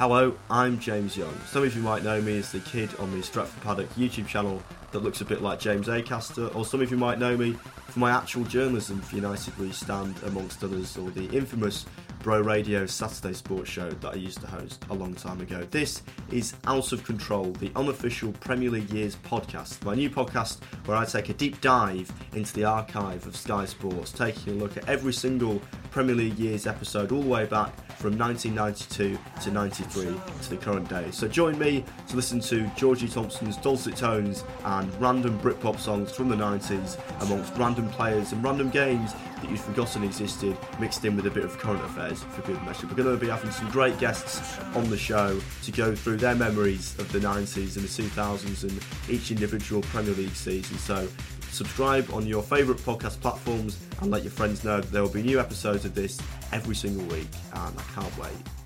Hello, I'm James Young. Some of you might know me as the kid on the Stretford Paddock YouTube channel that looks a bit like James Acaster, or some of you might know me for my actual journalism for United We Stand, amongst others, or the infamous Bro Radio Saturday sports show that I used to host a long time ago. This is Out of Control, the unofficial Premier League Years podcast, my new podcast where I take a deep dive into the archive of Sky Sports, taking a look at every single Premier League Years episode all the way back from 1992 to 93 to the current day. So join me to listen to Georgie Thompson's dulcet tones and random Britpop songs from the 90s amongst random players and random games that you'd forgotten existed, mixed in with a bit of current affairs for good measure. We're going to be having some great guests on the show to go through their memories of the 90s and the 2000s and each individual Premier League season. So subscribe on your favourite podcast platforms and let your friends know that there will be new episodes of this every single week, and I can't wait.